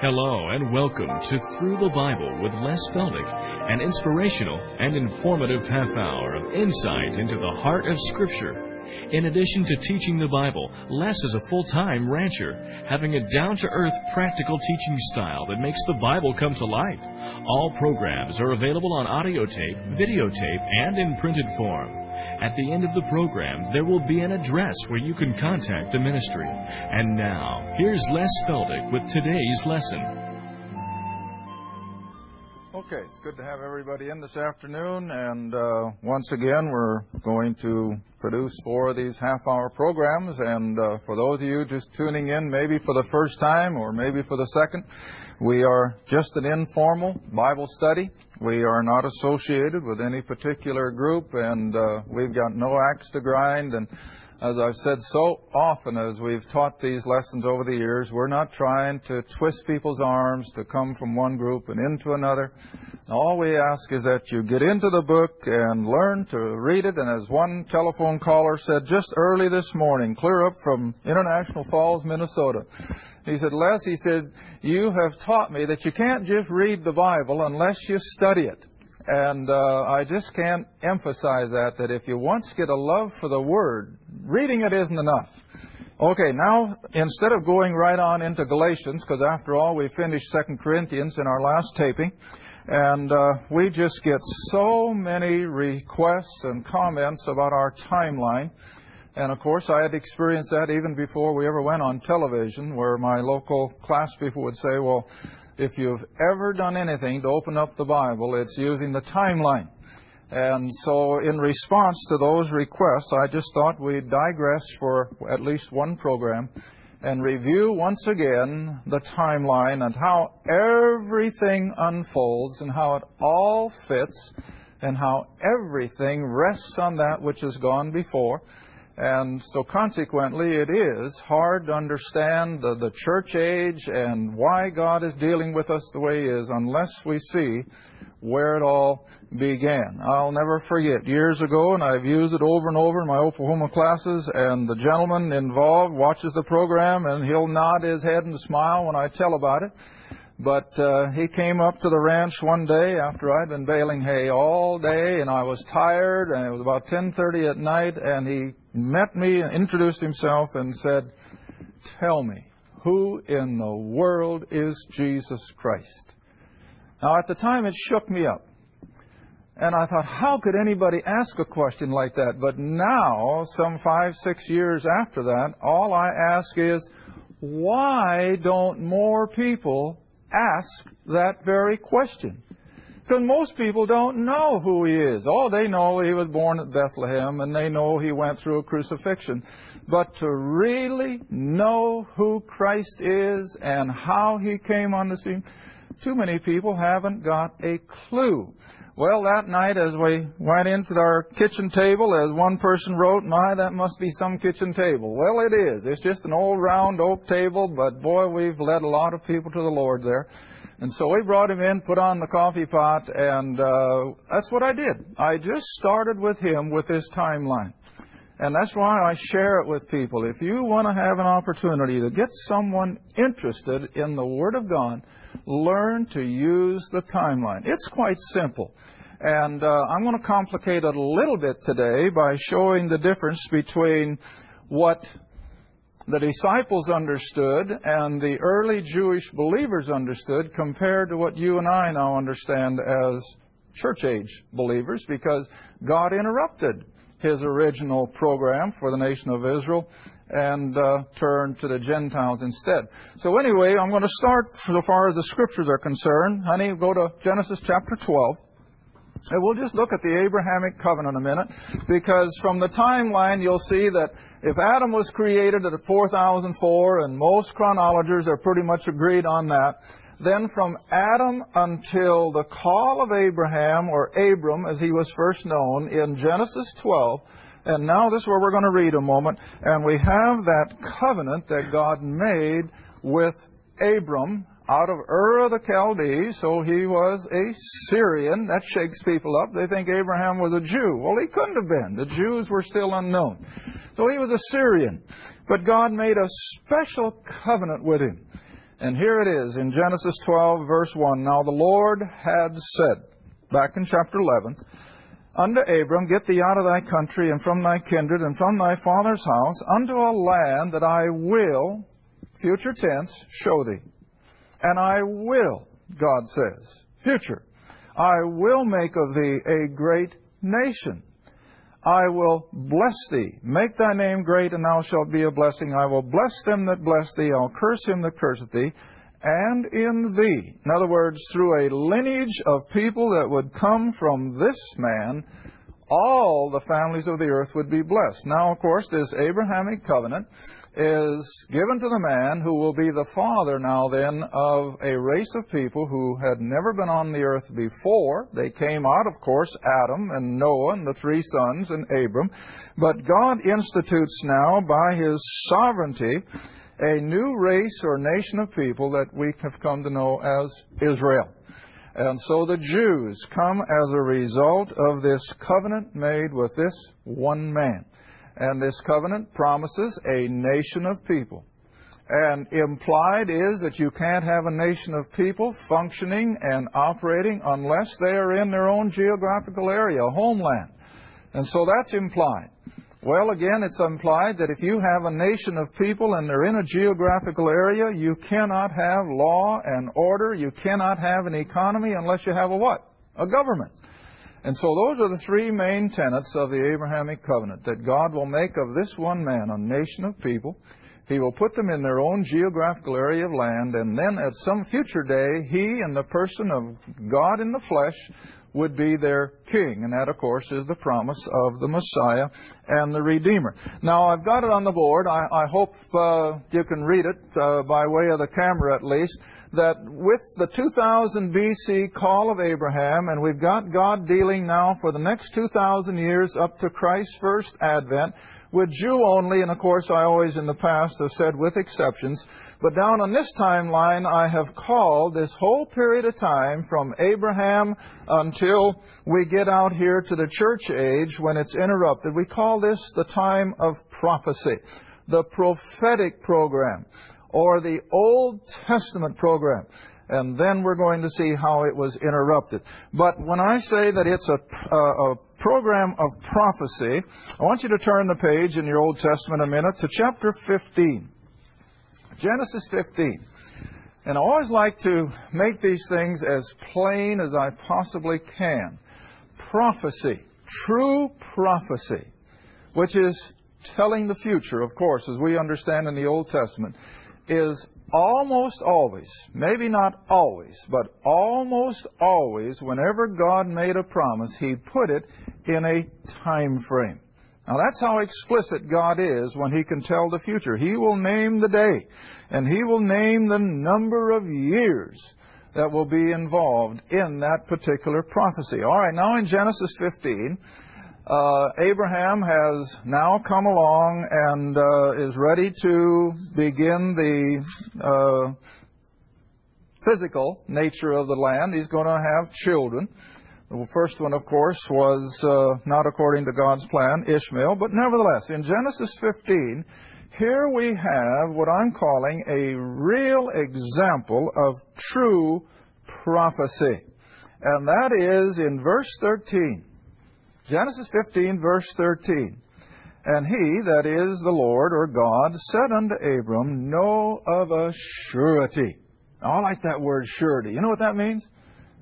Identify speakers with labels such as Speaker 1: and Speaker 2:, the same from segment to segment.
Speaker 1: Hello and welcome to Through the Bible with Les Feldick, an inspirational and informative half hour of insight into the heart of Scripture. In addition to teaching the Bible, Les is a full time rancher, having a down to earth, practical teaching style that makes the Bible come to life. All programs are available on audio tape, videotape, and in printed form. At the end of the program, there will be an address where you can contact the ministry. And now, here's Les Feldick with today's lesson.
Speaker 2: Okay, it's good to have everybody in this afternoon, and uh, once again, we're going to produce four of these half hour programs. And uh, for those of you just tuning in, maybe for the first time or maybe for the second, we are just an informal Bible study. We are not associated with any particular group, and uh, we've got no axe to grind. And as I've said so often as we've taught these lessons over the years, we're not trying to twist people's arms to come from one group and into another. All we ask is that you get into the book and learn to read it. And as one telephone caller said just early this morning, clear up from International Falls, Minnesota, he said, Les, he said, you have taught me that you can't just read the Bible unless you study it. And uh, I just can't emphasize that, that if you once get a love for the Word, reading it isn't enough. Okay, now instead of going right on into Galatians, because after all, we finished Second Corinthians in our last taping, and uh, we just get so many requests and comments about our timeline. And of course, I had experienced that even before we ever went on television, where my local class people would say, well, if you've ever done anything to open up the Bible, it's using the timeline. And so, in response to those requests, I just thought we'd digress for at least one program and review once again the timeline and how everything unfolds and how it all fits and how everything rests on that which has gone before. And so, consequently, it is hard to understand the, the church age and why God is dealing with us the way He is unless we see where it all began. I'll never forget years ago, and I've used it over and over in my Oklahoma classes, and the gentleman involved watches the program and he'll nod his head and smile when I tell about it. But uh, he came up to the ranch one day after I'd been baling hay all day, and I was tired, and it was about 10:30 at night, and he met me and introduced himself and said, "Tell me, who in the world is Jesus Christ?" Now, at the time, it shook me up. And I thought, how could anybody ask a question like that? But now, some five, six years after that, all I ask is, why don't more people ask that very question? Because most people don't know who he is. Oh, they know he was born at Bethlehem and they know he went through a crucifixion. But to really know who Christ is and how he came on the scene, too many people haven't got a clue. Well, that night as we went into our kitchen table, as one person wrote, my, that must be some kitchen table. Well, it is. It's just an old round oak table, but boy, we've led a lot of people to the Lord there. And so we brought him in, put on the coffee pot, and uh, that's what I did. I just started with him with his timeline. And that's why I share it with people. If you want to have an opportunity to get someone interested in the Word of God, learn to use the timeline. It's quite simple. And uh, I'm going to complicate it a little bit today by showing the difference between what the disciples understood and the early Jewish believers understood compared to what you and I now understand as church age believers because God interrupted his original program for the nation of Israel and uh, turned to the Gentiles instead. So anyway, I'm going to start so far as the scriptures are concerned. Honey, go to Genesis chapter 12. And we'll just look at the Abrahamic covenant a minute, because from the timeline you'll see that if Adam was created at 4004, and most chronologers are pretty much agreed on that, then from Adam until the call of Abraham, or Abram as he was first known, in Genesis 12, and now this is where we're going to read a moment, and we have that covenant that God made with Abram out of Ur of the Chaldees, so he was a Syrian. That shakes people up. They think Abraham was a Jew. Well, he couldn't have been. The Jews were still unknown. So he was a Syrian. But God made a special covenant with him. And here it is in Genesis 12, verse 1. Now the Lord had said, back in chapter 11, unto Abram, Get thee out of thy country and from thy kindred and from thy father's house unto a land that I will, future tense, show thee. And I will, God says, future, I will make of thee a great nation. I will bless thee. Make thy name great, and thou shalt be a blessing. I will bless them that bless thee. I'll curse him that curseth thee. And in thee. In other words, through a lineage of people that would come from this man, all the families of the earth would be blessed. Now, of course, this Abrahamic covenant is given to the man who will be the father now then of a race of people who had never been on the earth before. They came out, of course, Adam and Noah and the three sons and Abram. But God institutes now by his sovereignty a new race or nation of people that we have come to know as Israel. And so the Jews come as a result of this covenant made with this one man. And this covenant promises a nation of people. And implied is that you can't have a nation of people functioning and operating unless they are in their own geographical area, homeland. And so that's implied. Well, again, it's implied that if you have a nation of people and they're in a geographical area, you cannot have law and order. You cannot have an economy unless you have a what? A government. And so those are the three main tenets of the Abrahamic covenant that God will make of this one man a nation of people. He will put them in their own geographical area of land, and then at some future day, he and the person of God in the flesh would be their king. And that, of course, is the promise of the Messiah and the Redeemer. Now, I've got it on the board. I, I hope uh, you can read it uh, by way of the camera at least that with the 2000 BC call of Abraham, and we've got God dealing now for the next 2,000 years up to Christ's first advent, with Jew only, and of course I always in the past have said with exceptions, but down on this timeline I have called this whole period of time from Abraham until we get out here to the church age when it's interrupted. We call this the time of prophecy, the prophetic program or the Old Testament program. And then we're going to see how it was interrupted. But when I say that it's a, a, a program of prophecy, I want you to turn the page in your Old Testament a minute to chapter 15. Genesis 15. And I always like to make these things as plain as I possibly can. Prophecy, true prophecy, which is telling the future, of course, as we understand in the Old Testament, is almost always, maybe not always, but almost always, whenever God made a promise, He put it in a time frame. Now that's how explicit God is when He can tell the future. He will name the day, and He will name the number of years that will be involved in that particular prophecy. All right, now in Genesis 15, uh, Abraham has now come along and uh, is ready to begin the uh, physical nature of the land. He's going to have children. The first one, of course, was uh, not according to God's plan, Ishmael, but nevertheless, in Genesis 15, here we have what I'm calling a real example of true prophecy. And that is in verse 13. Genesis 15, verse 13. And he, that is the Lord or God, said unto Abram, Know of a surety. Now, I like that word surety. You know what that means?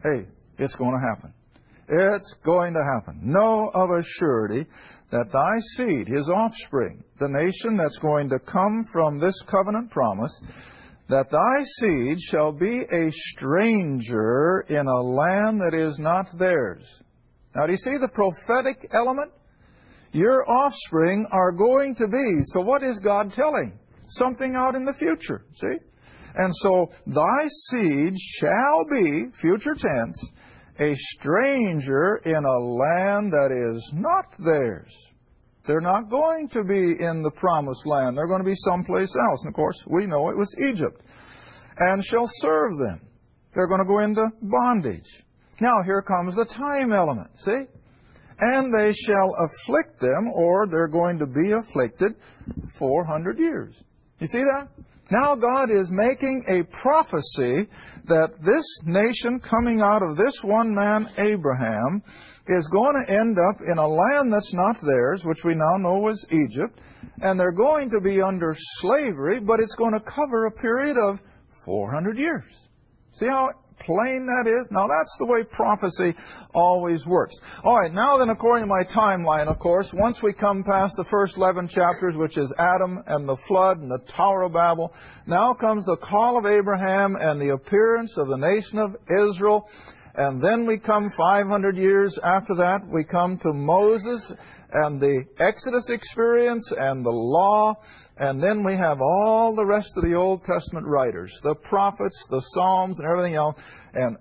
Speaker 2: Hey, it's going to happen. It's going to happen. Know of a surety that thy seed, his offspring, the nation that's going to come from this covenant promise, that thy seed shall be a stranger in a land that is not theirs Now, do you see the prophetic element? Your offspring are going to be. So, what is God telling? Something out in the future. See? And so, thy seed shall be, future tense, a stranger in a land that is not theirs. They're not going to be in the promised land. They're going to be someplace else. And of course, we know it was Egypt. And shall serve them. They're going to go into bondage. Now, here comes the time element. See? And they shall afflict them, or they're going to be afflicted 400 years. You see that? Now God is making a prophecy that this nation coming out of this one man, Abraham, is going to end up in a land that's not theirs, which we now know was Egypt, and they're going to be under slavery, but it's going to cover a period of 400 years. See how plain that is? Now that's the way prophecy always works. Alright, now then according to my timeline, of course, once we come past the first 11 chapters, which is Adam and the flood and the Tower of Babel, now comes the call of Abraham and the appearance of the nation of Israel. And then we come 500 years after that, we come to Moses and the Exodus experience and the law, and then we have all the rest of the Old Testament writers, the prophets, the Psalms, and everything else. And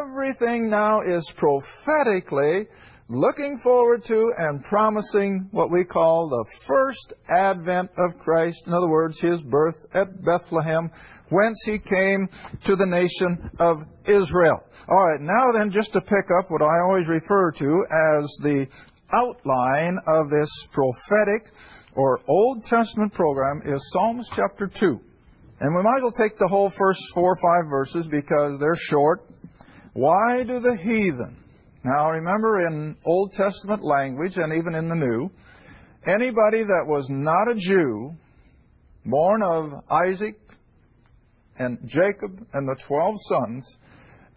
Speaker 2: everything now is prophetically looking forward to and promising what we call the first advent of Christ. In other words, his birth at Bethlehem, whence he came to the nation of Israel. All right, now then, just to pick up what I always refer to as the outline of this prophetic or Old Testament program is Psalms chapter 2. And we might as well take the whole first four or five verses because they're short. Why do the heathen? Now remember in Old Testament language and even in the New, anybody that was not a Jew, born of Isaac and Jacob and the twelve sons,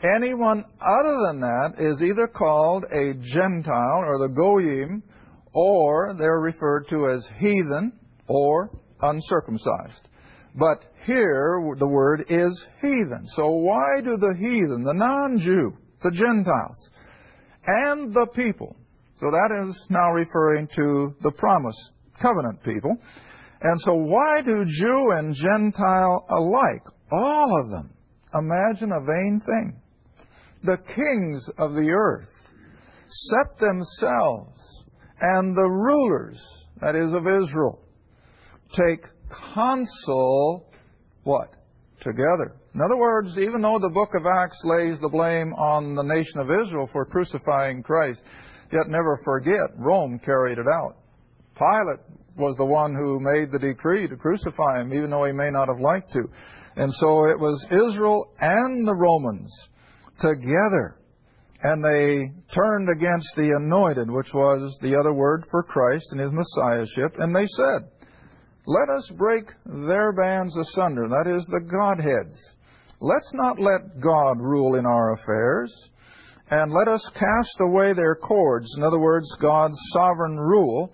Speaker 2: Anyone other than that is either called a Gentile or the Goyim, or they're referred to as heathen or uncircumcised. But here the word is heathen. So why do the heathen, the non-Jew, the Gentiles, and the people, so that is now referring to the promise covenant people, and so why do Jew and Gentile alike, all of them, imagine a vain thing? The kings of the earth set themselves, and the rulers, that is of Israel, take counsel, what? Together. In other words, even though the book of Acts lays the blame on the nation of Israel for crucifying Christ, yet never forget, Rome carried it out. Pilate was the one who made the decree to crucify him, even though he may not have liked to. And so it was Israel and the Romans together. And they turned against the anointed, which was the other word for Christ and his messiahship, and they said, Let us break their bands asunder, that is, the Godheads. Let's not let God rule in our affairs, and let us cast away their cords, in other words, God's sovereign rule,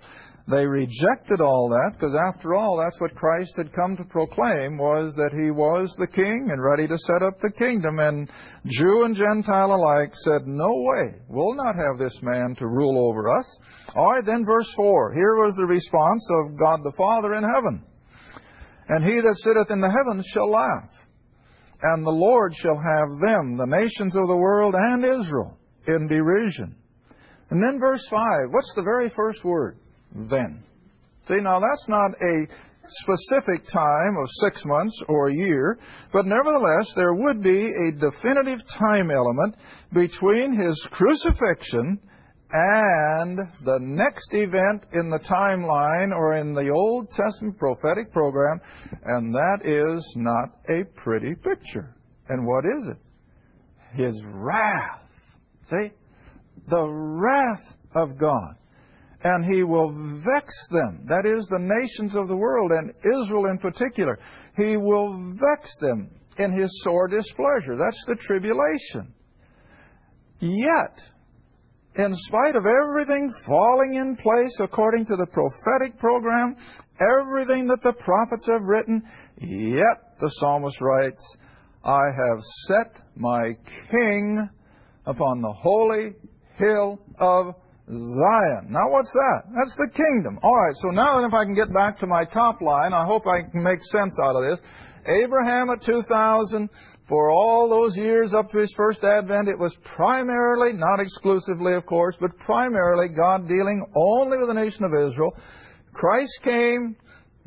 Speaker 2: they rejected all that because after all that's what Christ had come to proclaim was that he was the king and ready to set up the kingdom and Jew and Gentile alike said no way we'll not have this man to rule over us. All right then verse 4 here was the response of God the Father in heaven. And he that sitteth in the heavens shall laugh and the Lord shall have them the nations of the world and Israel in derision. And then verse 5 what's the very first word? Then. See, now that's not a specific time of six months or a year, but nevertheless, there would be a definitive time element between his crucifixion and the next event in the timeline or in the Old Testament prophetic program, and that is not a pretty picture. And what is it? His wrath. See? The wrath of God and he will vex them. That is, the nations of the world, and Israel in particular. He will vex them in his sore displeasure. That's the tribulation. Yet, in spite of everything falling in place according to the prophetic program, everything that the prophets have written, yet, the psalmist writes, I have set my king upon the holy hill of Zion. Now, what's that? That's the kingdom. All right, so now if I can get back to my top line, I hope I can make sense out of this. Abraham at 2000, for all those years up to his first advent, it was primarily, not exclusively of course, but primarily God dealing only with the nation of Israel. Christ came,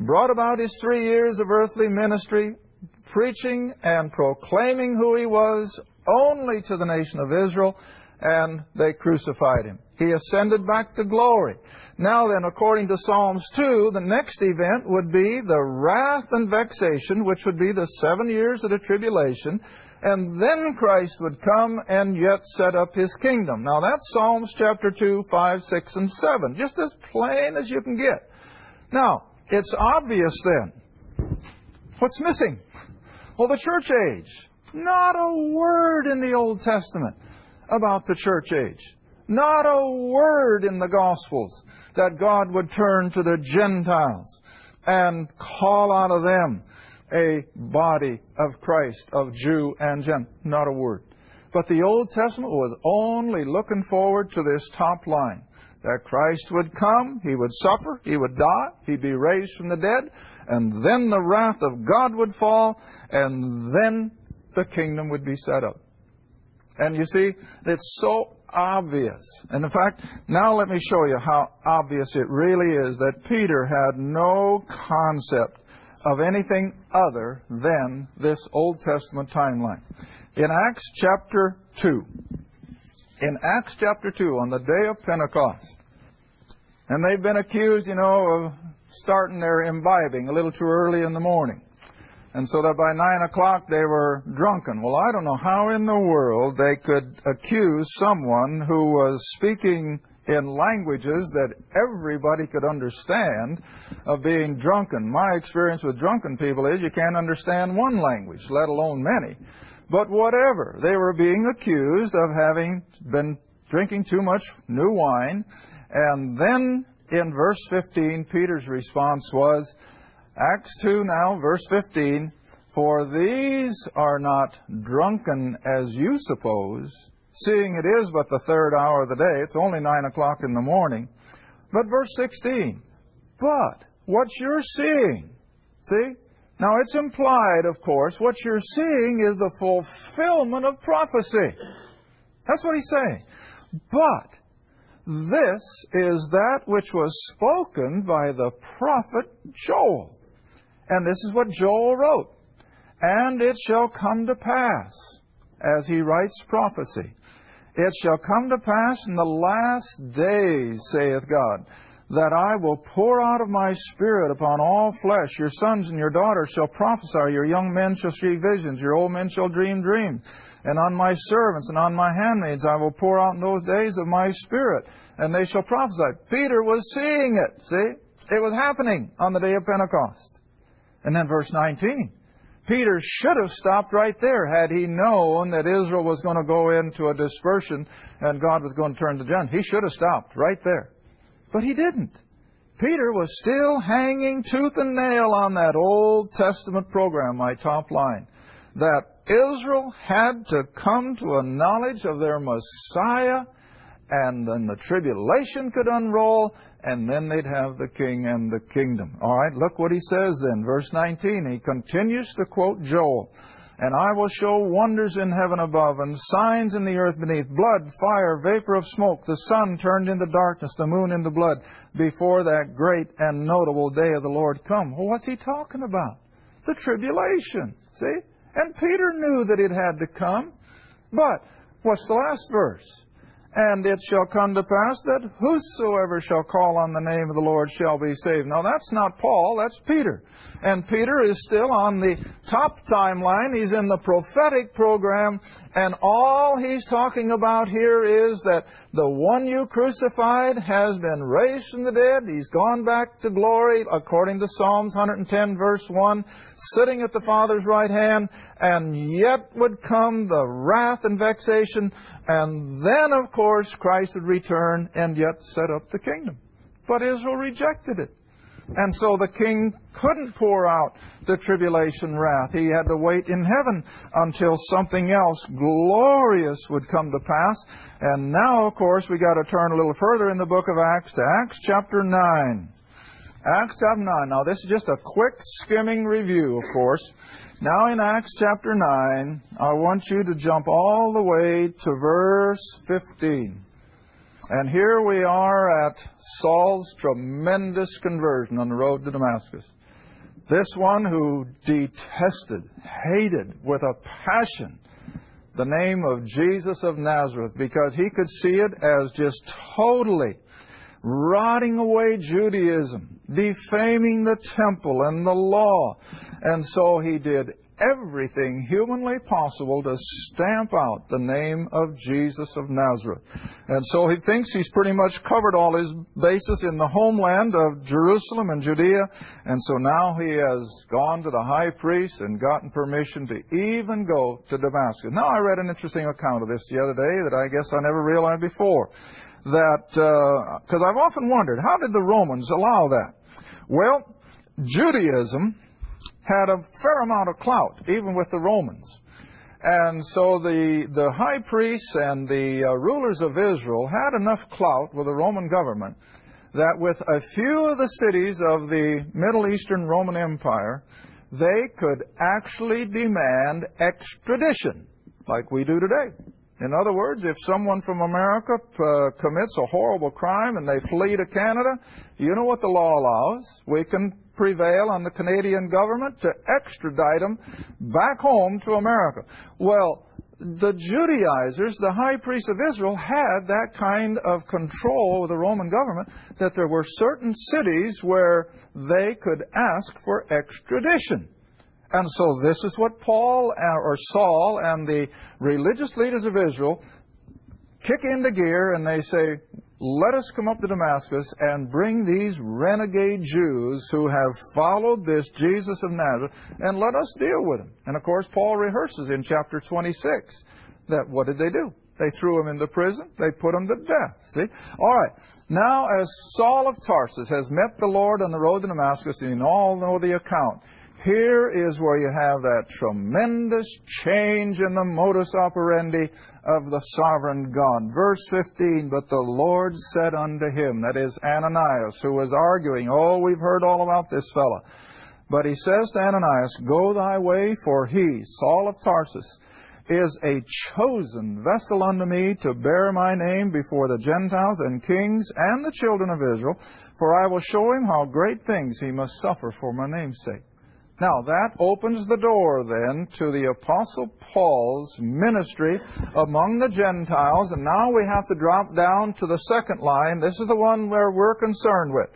Speaker 2: brought about his three years of earthly ministry, preaching and proclaiming who he was only to the nation of Israel, and they crucified him. He ascended back to glory. Now then, according to Psalms 2, the next event would be the wrath and vexation, which would be the seven years of the tribulation, and then Christ would come and yet set up his kingdom. Now that's Psalms chapter 2, 5, 6, and 7, just as plain as you can get. Now, it's obvious then. What's missing? Well, the church age. Not a word in the Old Testament about the church age. Not a word in the Gospels that God would turn to the Gentiles and call out of them a body of Christ, of Jew and Gent. Not a word. But the Old Testament was only looking forward to this top line that Christ would come, He would suffer, He would die, He'd be raised from the dead, and then the wrath of God would fall, and then the kingdom would be set up. And you see, it's so obvious. And in fact, now let me show you how obvious it really is that Peter had no concept of anything other than this Old Testament timeline. In Acts chapter 2, in Acts chapter 2, on the day of Pentecost, and they've been accused, you know, of starting their imbibing a little too early in the morning. And so that by nine o'clock they were drunken. Well, I don't know how in the world they could accuse someone who was speaking in languages that everybody could understand of being drunken. My experience with drunken people is you can't understand one language, let alone many. But whatever, they were being accused of having been drinking too much new wine. And then in verse 15, Peter's response was, Acts 2 now, verse 15. For these are not drunken as you suppose, seeing it is but the third hour of the day. It's only nine o'clock in the morning. But verse 16. But what you're seeing, see? Now it's implied, of course, what you're seeing is the fulfillment of prophecy. That's what he's saying. But this is that which was spoken by the prophet Joel. And this is what Joel wrote. And it shall come to pass, as he writes prophecy, it shall come to pass in the last days, saith God, that I will pour out of my Spirit upon all flesh. Your sons and your daughters shall prophesy, your young men shall see visions, your old men shall dream dreams. And on my servants and on my handmaids I will pour out in those days of my Spirit, and they shall prophesy. Peter was seeing it, see? It was happening on the day of Pentecost. And then verse 19. Peter should have stopped right there had he known that Israel was going to go into a dispersion and God was going to turn to John. He should have stopped right there. But he didn't. Peter was still hanging tooth and nail on that Old Testament program, my top line, that Israel had to come to a knowledge of their Messiah and then the tribulation could unroll and then they'd have the king and the kingdom. All right, look what he says then, verse 19. He continues to quote Joel. And I will show wonders in heaven above, and signs in the earth beneath blood, fire, vapor of smoke, the sun turned into darkness, the moon into blood, before that great and notable day of the Lord come. Well, what's he talking about? The tribulation. See? And Peter knew that it had to come. But, what's the last verse? And it shall come to pass that whosoever shall call on the name of the Lord shall be saved. Now that's not Paul, that's Peter. And Peter is still on the top timeline. He's in the prophetic program. And all he's talking about here is that the one you crucified has been raised from the dead. He's gone back to glory according to Psalms 110 verse 1, sitting at the Father's right hand. And yet would come the wrath and vexation and then, of course, Christ would return and yet set up the kingdom. But Israel rejected it. And so the king couldn't pour out the tribulation wrath. He had to wait in heaven until something else glorious would come to pass. And now, of course, we got to turn a little further in the book of Acts to Acts chapter 9. Acts chapter 9. Now, this is just a quick skimming review, of course. Now, in Acts chapter 9, I want you to jump all the way to verse 15. And here we are at Saul's tremendous conversion on the road to Damascus. This one who detested, hated with a passion the name of Jesus of Nazareth because he could see it as just totally rotting away Judaism, defaming the temple and the law. And so he did everything humanly possible to stamp out the name of Jesus of Nazareth. And so he thinks he's pretty much covered all his bases in the homeland of Jerusalem and Judea. And so now he has gone to the high priest and gotten permission to even go to Damascus. Now I read an interesting account of this the other day that I guess I never realized before. That, because uh, I've often wondered, how did the Romans allow that? Well, Judaism had a fair amount of clout, even with the Romans. And so the, the high priests and the uh, rulers of Israel had enough clout with the Roman government that with a few of the cities of the Middle Eastern Roman Empire, they could actually demand extradition, like we do today. In other words, if someone from America uh, commits a horrible crime and they flee to Canada, you know what the law allows. We can prevail on the Canadian government to extradite them back home to America. Well, the Judaizers, the high priests of Israel, had that kind of control with the Roman government that there were certain cities where they could ask for extradition. And so this is what Paul uh, or Saul and the religious leaders of Israel kick into gear and they say, let us come up to Damascus and bring these renegade Jews who have followed this Jesus of Nazareth and let us deal with them. And of course, Paul rehearses in chapter 26 that what did they do? They threw him into prison. They put him to death. See? All right. Now, as Saul of Tarsus has met the Lord on the road to Damascus, and you all know the account, here is where you have that tremendous change in the modus operandi of the sovereign God. Verse 15, But the Lord said unto him, that is Ananias, who was arguing, Oh, we've heard all about this fellow. But he says to Ananias, Go thy way, for he, Saul of Tarsus, is a chosen vessel unto me to bear my name before the Gentiles and kings and the children of Israel, for I will show him how great things he must suffer for my name's sake. Now, that opens the door then to the Apostle Paul's ministry among the Gentiles. And now we have to drop down to the second line. This is the one where we're concerned with.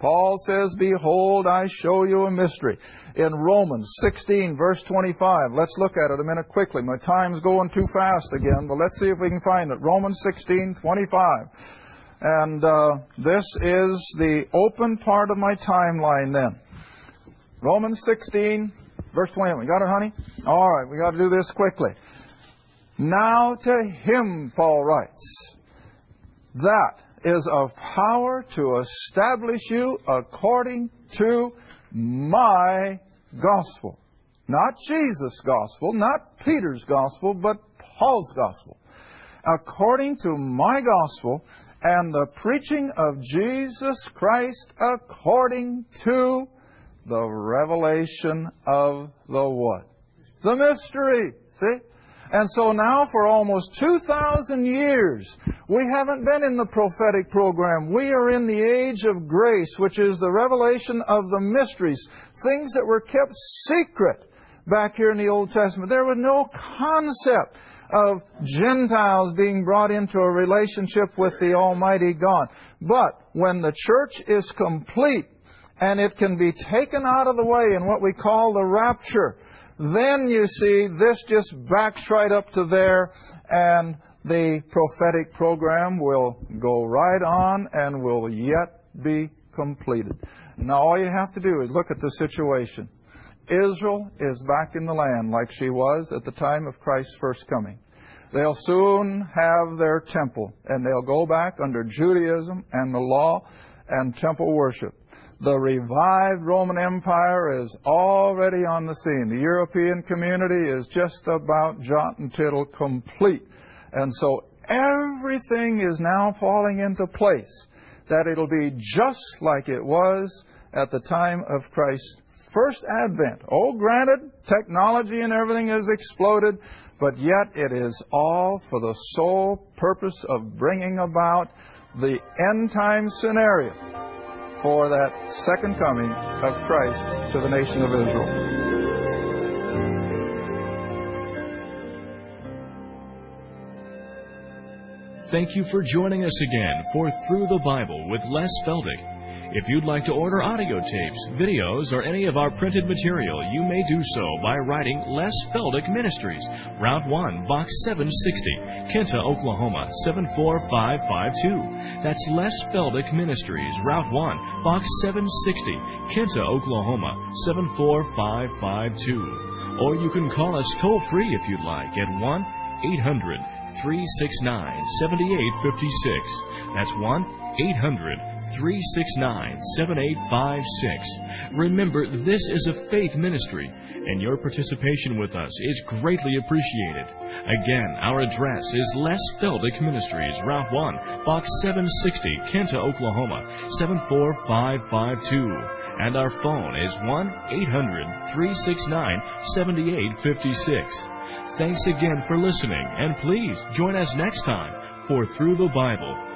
Speaker 2: Paul says, Behold, I show you a mystery. In Romans 16, verse 25. Let's look at it a minute quickly. My time's going too fast again, but let's see if we can find it. Romans 16, 25. And uh, this is the open part of my timeline then. Romans 16, verse 21. We got it, honey? All right, we got to do this quickly. Now to him, Paul writes, that is of power to establish you according to my gospel. Not Jesus' gospel, not Peter's gospel, but Paul's gospel. According to my gospel and the preaching of Jesus Christ according to the revelation of the what? The mystery. See? And so now for almost 2,000 years, we haven't been in the prophetic program. We are in the age of grace, which is the revelation of the mysteries, things that were kept secret back here in the Old Testament. There was no concept of Gentiles being brought into a relationship with the Almighty God. But when the church is complete, and it can be taken out of the way in what we call the rapture. Then you see this just backs right up to there and the prophetic program will go right on and will yet be completed. Now all you have to do is look at the situation. Israel is back in the land like she was at the time of Christ's first coming. They'll soon have their temple and they'll go back under Judaism and the law and temple worship. The revived Roman Empire is already on the scene. The European community is just about jot and tittle complete. And so everything is now falling into place that it'll be just like it was at the time of Christ's first advent. Oh, granted, technology and everything has exploded, but yet it is all for the sole purpose of bringing about the end time scenario for that second coming of Christ to the nation of Israel.
Speaker 1: Thank you for joining us again for Through the Bible with Les Feldick. If you'd like to order audio tapes, videos, or any of our printed material, you may do so by writing Les Feldick Ministries, Route 1, Box 760, Kinta, Oklahoma 74552. That's Les Feldick Ministries, Route 1, Box 760, Kinta, Oklahoma 74552. Or you can call us toll free if you'd like at 1 800 369 7856. That's 1 800 369 7856. Remember, this is a faith ministry, and your participation with us is greatly appreciated. Again, our address is Les Feldick Ministries, Route 1, Box 760, Kinta, Oklahoma 74552. And our phone is 1 800 369 7856. Thanks again for listening, and please join us next time for Through the Bible